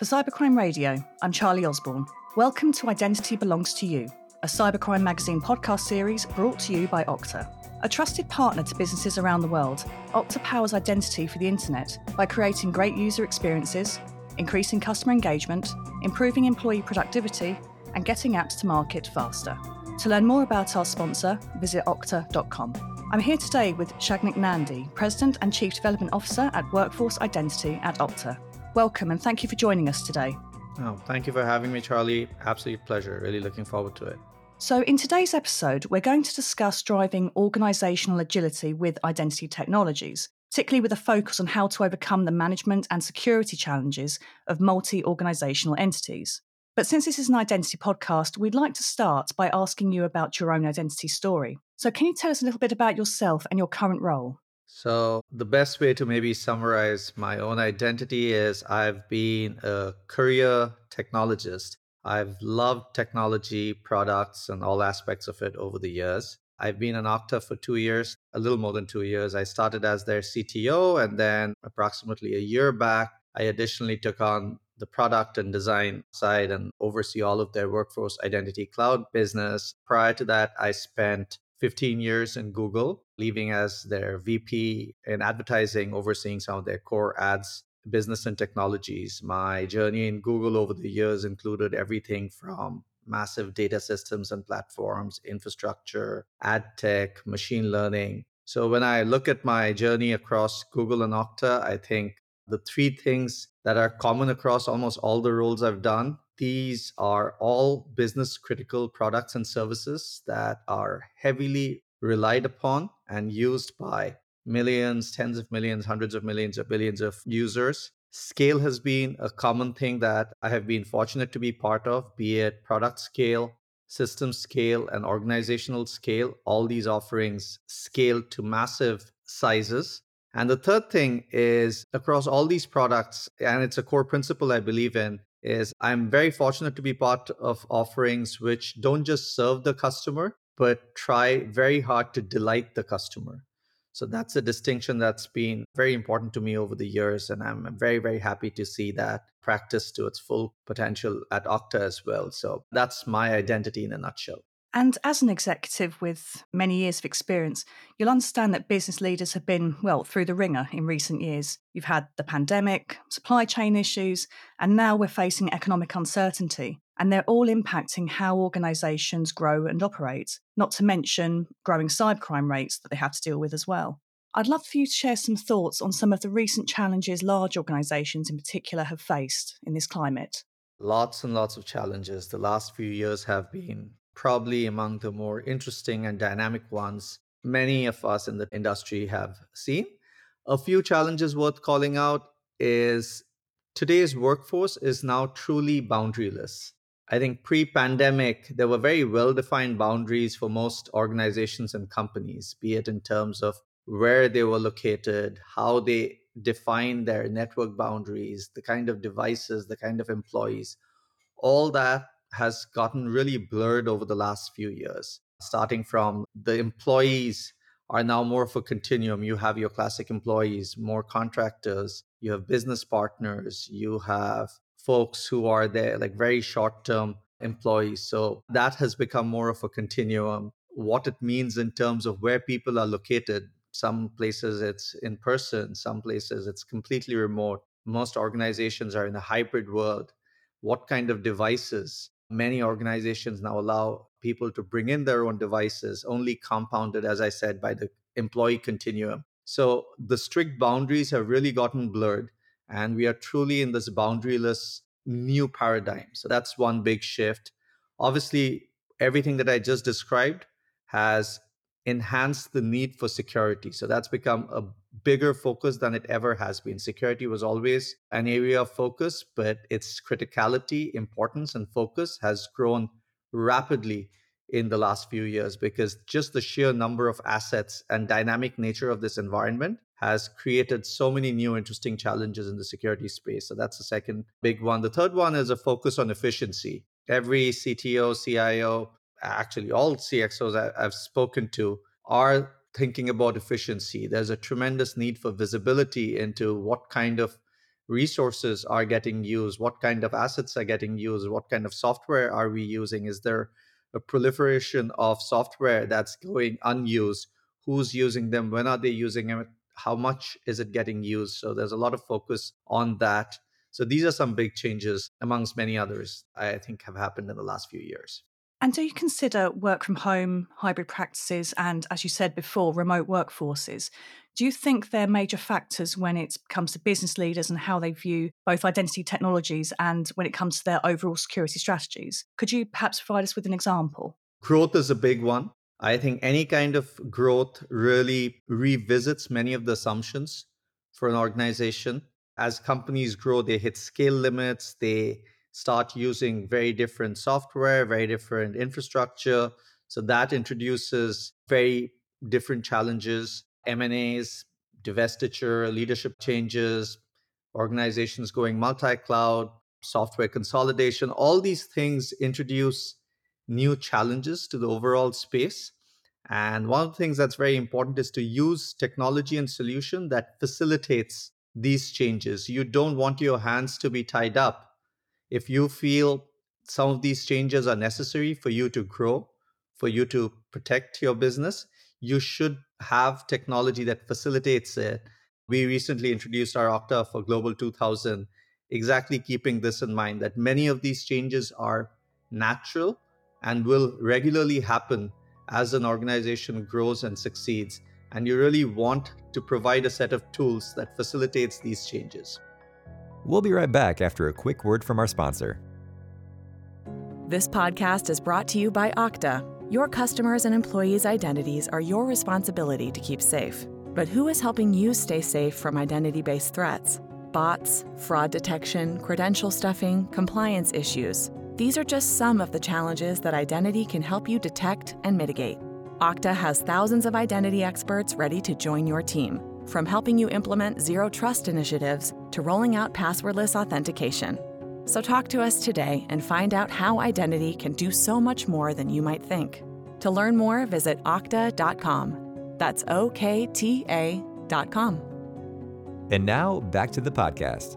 For Cybercrime Radio, I'm Charlie Osborne. Welcome to Identity Belongs to You, a cybercrime magazine podcast series brought to you by Okta. A trusted partner to businesses around the world, Okta powers identity for the internet by creating great user experiences, increasing customer engagement, improving employee productivity, and getting apps to market faster. To learn more about our sponsor, visit okta.com. I'm here today with Sagnik Nandy, President and Chief Development Officer at Workforce Identity at Okta. Welcome and thank you for joining us today. Oh, thank you for having me, Charlie. Absolute pleasure. Really looking forward to it. So, in today's episode, we're going to discuss driving organisational agility with identity technologies, particularly with a focus on how to overcome the management and security challenges of multi organisational entities. But since this is an identity podcast, we'd like to start by asking you about your own identity story. So, can you tell us a little bit about yourself and your current role? So, the best way to maybe summarize my own identity is I've been a career technologist. I've loved technology, products, and all aspects of it over the years. I've been an Okta for two years, a little more than two years. I started as their CTO, and then approximately a year back, I additionally took on the product and design side and oversee all of their workforce identity cloud business. Prior to that, I spent 15 years in Google, leaving as their VP in advertising, overseeing some of their core ads business and technologies. My journey in Google over the years included everything from massive data systems and platforms, infrastructure, ad tech, machine learning. So when I look at my journey across Google and Okta, I think the three things that are common across almost all the roles I've done these are all business critical products and services that are heavily relied upon and used by millions, tens of millions, hundreds of millions, or billions of users. Scale has been a common thing that I have been fortunate to be part of, be it product scale, system scale, and organizational scale. All these offerings scale to massive sizes. And the third thing is across all these products, and it's a core principle I believe in, is I'm very fortunate to be part of offerings which don't just serve the customer, but try very hard to delight the customer. So that's a distinction that's been very important to me over the years. And I'm very, very happy to see that practice to its full potential at Okta as well. So that's my identity in a nutshell. And as an executive with many years of experience, you'll understand that business leaders have been, well, through the ringer in recent years. You've had the pandemic, supply chain issues, and now we're facing economic uncertainty. And they're all impacting how organisations grow and operate, not to mention growing cybercrime rates that they have to deal with as well. I'd love for you to share some thoughts on some of the recent challenges large organisations in particular have faced in this climate. Lots and lots of challenges. The last few years have been probably among the more interesting and dynamic ones many of us in the industry have seen. A few challenges worth calling out is today's workforce is now truly boundaryless. I think pre pandemic, there were very well defined boundaries for most organizations and companies, be it in terms of where they were located, how they define their network boundaries, the kind of devices, the kind of employees. All that has gotten really blurred over the last few years, starting from the employees are now more of a continuum. You have your classic employees, more contractors, you have business partners, you have folks who are there, like very short term employees. So that has become more of a continuum. What it means in terms of where people are located. Some places it's in person, some places it's completely remote. Most organizations are in a hybrid world. What kind of devices? Many organizations now allow people to bring in their own devices, only compounded, as I said, by the employee continuum. So the strict boundaries have really gotten blurred, and we are truly in this boundaryless new paradigm. So that's one big shift. Obviously, everything that I just described has enhanced the need for security. So that's become a bigger focus than it ever has been. Security was always an area of focus, but its criticality, importance, and focus has grown rapidly in the last few years because just the sheer number of assets and dynamic nature of this environment has created so many new interesting challenges in the security space. So that's the second big one. The third one is a focus on efficiency. Every CTO, CIO, actually all CXOs I've spoken to are thinking about efficiency. There's a tremendous need for visibility into what kind of resources are getting used, what kind of assets are getting used, what kind of software are we using? Is there a proliferation of software that's going unused? Who's using them? When are they using them? How much is it getting used? So there's a lot of focus on that. So these are some big changes amongst many others I think have happened in the last few years. And do you consider work from home, hybrid practices, and as you said before, remote workforces? Do you think they're major factors when it comes to business leaders and how they view both identity technologies and when it comes to their overall security strategies? Could you perhaps provide us with an example? Growth is a big one. I think any kind of growth really revisits many of the assumptions for an organization. As companies grow, they hit scale limits, they start using very different software, very different infrastructure. So that introduces very different challenges, M&As, divestiture, leadership changes, organizations going multi-cloud, software consolidation, all these things introduce new challenges to the overall space. And one of the things that's very important is to use technology and solution that facilitates these changes. You don't want your hands to be tied up if you feel some of these changes are necessary for you to grow, for you to protect your business, you should have technology that facilitates it. We recently introduced our Okta for Global 2000, exactly keeping this in mind that many of these changes are natural and will regularly happen as an organization grows and succeeds. And you really want to provide a set of tools that facilitates these changes. We'll be right back after a quick word from our sponsor. This podcast is brought to you by Okta. Your customers' and employees' identities are your responsibility to keep safe. But who is helping you stay safe from identity based threats? Bots, fraud detection, credential stuffing, compliance issues. These are just some of the challenges that identity can help you detect and mitigate. Okta has thousands of identity experts ready to join your team from helping you implement zero trust initiatives to rolling out passwordless authentication. So talk to us today and find out how identity can do so much more than you might think. To learn more, visit okta.com. That's O K T A.com. And now back to the podcast.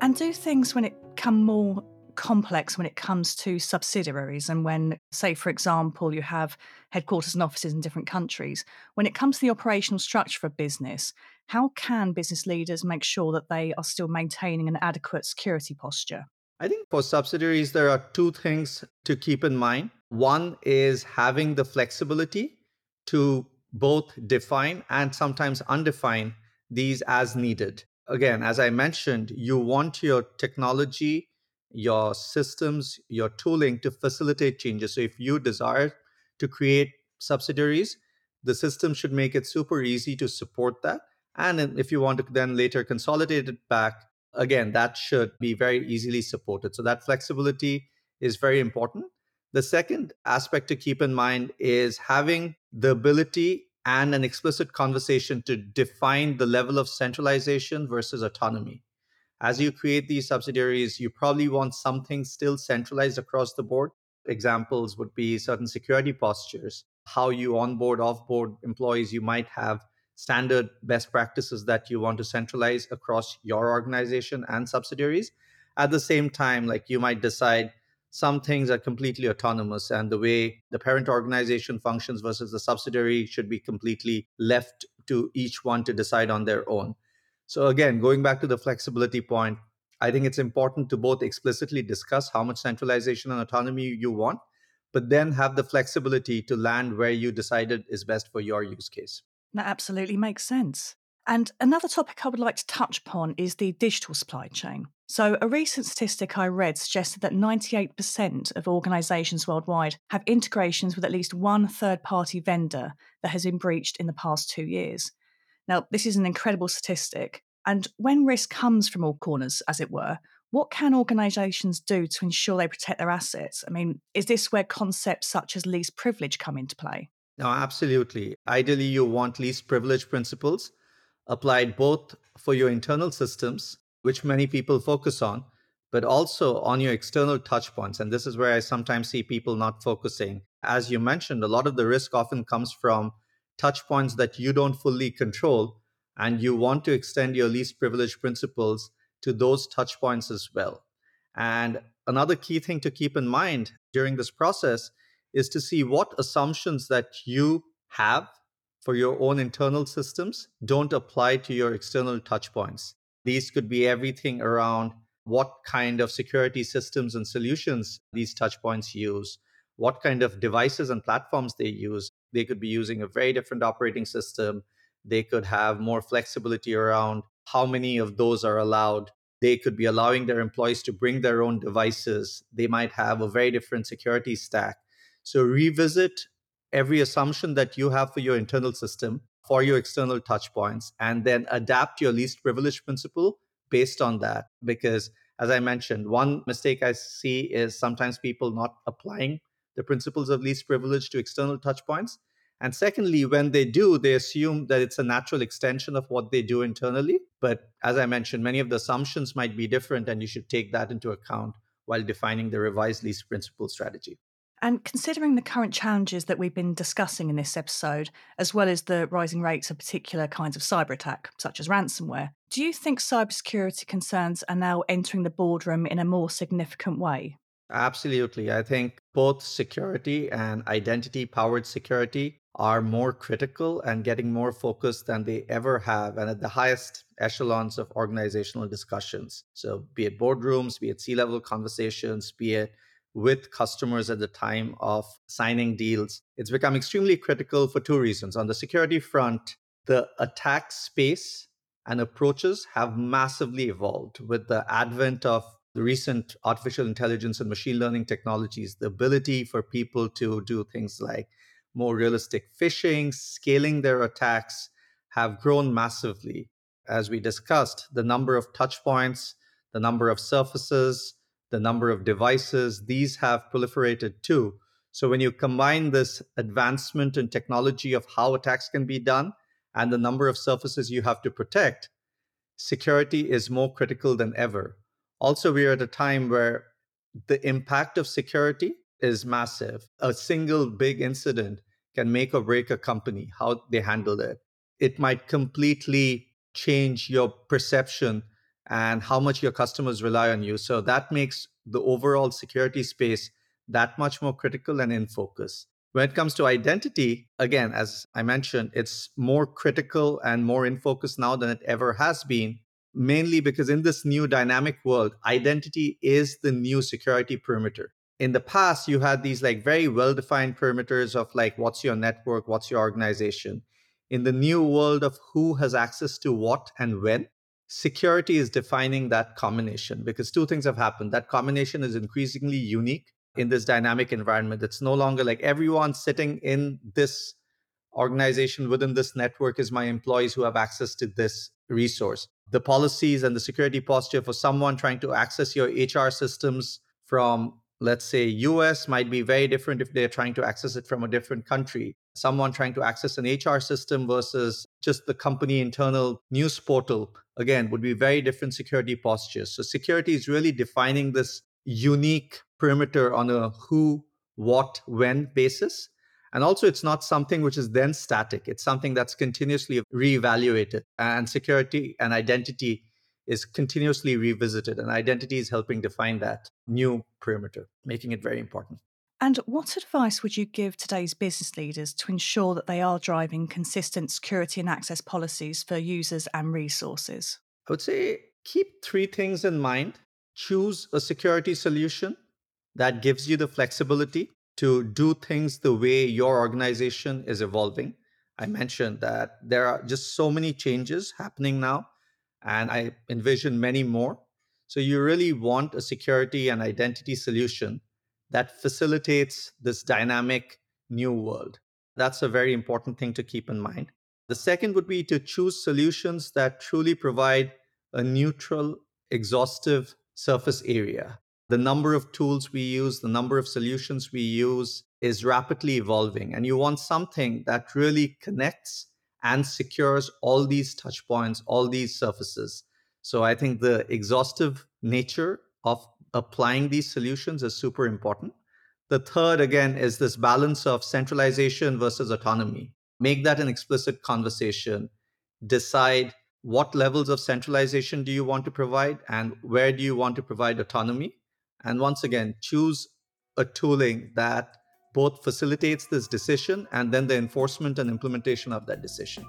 And do things when it come more complex when it comes to subsidiaries and when, say, for example, you have headquarters and offices in different countries. When it comes to the operational structure of business, how can business leaders make sure that they are still maintaining an adequate security posture? I think for subsidiaries, there are two things to keep in mind. One is having the flexibility to both define and sometimes undefine these as needed. Again, as I mentioned, you want your technology your systems, your tooling to facilitate changes. So if you desire to create subsidiaries, the system should make it super easy to support that. And if you want to then later consolidate it back, again, that should be very easily supported. So that flexibility is very important. The second aspect to keep in mind is having the ability and an explicit conversation to define the level of centralization versus autonomy as you create these subsidiaries, you probably want something still centralized across the board. Examples would be certain security postures, how you onboard, offboard employees. You might have standard best practices that you want to centralize across your organization and subsidiaries. At the same time, like you might decide some things are completely autonomous and the way the parent organization functions versus the subsidiary should be completely left to each one to decide on their own. So, again, going back to the flexibility point, I think it's important to both explicitly discuss how much centralization and autonomy you want, but then have the flexibility to land where you decided is best for your use case. That absolutely makes sense. And another topic I would like to touch upon is the digital supply chain. So, a recent statistic I read suggested that 98% of organisations worldwide have integrations with at least one third party vendor that has been breached in the past two years. Now, this is an incredible statistic. And when risk comes from all corners, as it were, what can organisations do to ensure they protect their assets? I mean, is this where concepts such as least privilege come into play? No, absolutely. Ideally, you want least privilege principles applied both for your internal systems, which many people focus on, but also on your external touchpoints. And this is where I sometimes see people not focusing. As you mentioned, a lot of the risk often comes from touch points that you don't fully control, and you want to extend your least privilege principles to those touch points as well. And another key thing to keep in mind during this process is to see what assumptions that you have for your own internal systems don't apply to your external touch points. These could be everything around what kind of security systems and solutions these touch points use, what kind of devices and platforms they use. They could be using a very different operating system. They could have more flexibility around how many of those are allowed. They could be allowing their employees to bring their own devices. They might have a very different security stack. So, revisit every assumption that you have for your internal system for your external touch points and then adapt your least privilege principle based on that because as i mentioned one mistake i see is sometimes people not applying the principles of least privilege to external touchpoints. and secondly when they do they assume that it's a natural extension of what they do internally but as i mentioned many of the assumptions might be different and you should take that into account while defining the revised least principle strategy and considering the current challenges that we've been discussing in this episode, as well as the rising rates of particular kinds of cyber attack, such as ransomware, do you think cybersecurity concerns are now entering the boardroom in a more significant way? Absolutely. I think both security and identity powered security are more critical and getting more focused than they ever have and at the highest echelons of organizational discussions. So, be it boardrooms, be it C level conversations, be it with customers at the time of signing deals. It's become extremely critical for two reasons. On the security front, the attack space and approaches have massively evolved with the advent of the recent artificial intelligence and machine learning technologies, the ability for people to do things like more realistic phishing, scaling their attacks have grown massively. As we discussed, the number of touch points, the number of surfaces, the number of devices, these have proliferated too. So when you combine this advancement in technology of how attacks can be done and the number of surfaces you have to protect, security is more critical than ever. Also, we are at a time where the impact of security is massive. A single big incident can make or break a company, how they handle it. It might completely change your perception and how much your customers rely on you. So that makes the overall security space that much more critical and in focus. When it comes to identity, again, as I mentioned, it's more critical and more in focus now than it ever has been, mainly because in this new dynamic world, identity is the new security perimeter. In the past, you had these like very well defined perimeters of like what's your network, what's your organization. In the new world of who has access to what and when, security is defining that combination because two things have happened. That combination is increasingly unique in this dynamic environment. It's no longer like everyone sitting in this organization within this network is my employees who have access to this resource. The policies and the security posture for someone trying to access your HR systems from let's say US might be very different if they're trying to access it from a different country. Someone trying to access an HR system versus just the company internal news portal, again, would be very different security postures. So, security is really defining this unique perimeter on a who, what, when basis. And also, it's not something which is then static, it's something that's continuously reevaluated. And security and identity is continuously revisited, and identity is helping define that new perimeter, making it very important. And what advice would you give today's business leaders to ensure that they are driving consistent security and access policies for users and resources? I would say keep three things in mind. Choose a security solution that gives you the flexibility to do things the way your organization is evolving. I mentioned that there are just so many changes happening now and I envision many more. So you really want a security and identity solution that facilitates this dynamic new world. That's a very important thing to keep in mind. The second would be to choose solutions that truly provide a neutral, exhaustive surface area. The number of tools we use, the number of solutions we use is rapidly evolving, and you want something that really connects and secures all these touch points, all these surfaces. So I think the exhaustive nature of applying these solutions is super important. The third, again, is this balance of centralization versus autonomy. Make that an explicit conversation. decide what levels of centralization do you want to provide and where do you want to provide autonomy. And once again, choose a tooling that both facilitates this decision and then the enforcement and implementation of that decision.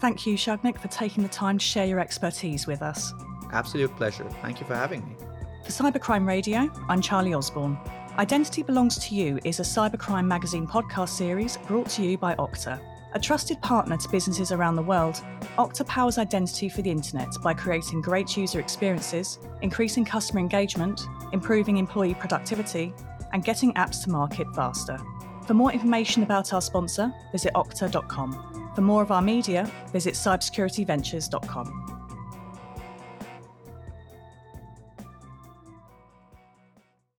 Thank you, Sagnik, for taking the time to share your expertise with us. Absolute pleasure. Thank you for having me. For Cybercrime Radio, I'm Charlie Osborne. Identity Belongs to You is a cybercrime magazine podcast series brought to you by Okta. A trusted partner to businesses around the world, Okta powers identity for the internet by creating great user experiences, increasing customer engagement, improving employee productivity, and getting apps to market faster. For more information about our sponsor, visit okta.com. For more of our media, visit cybersecurityventures.com.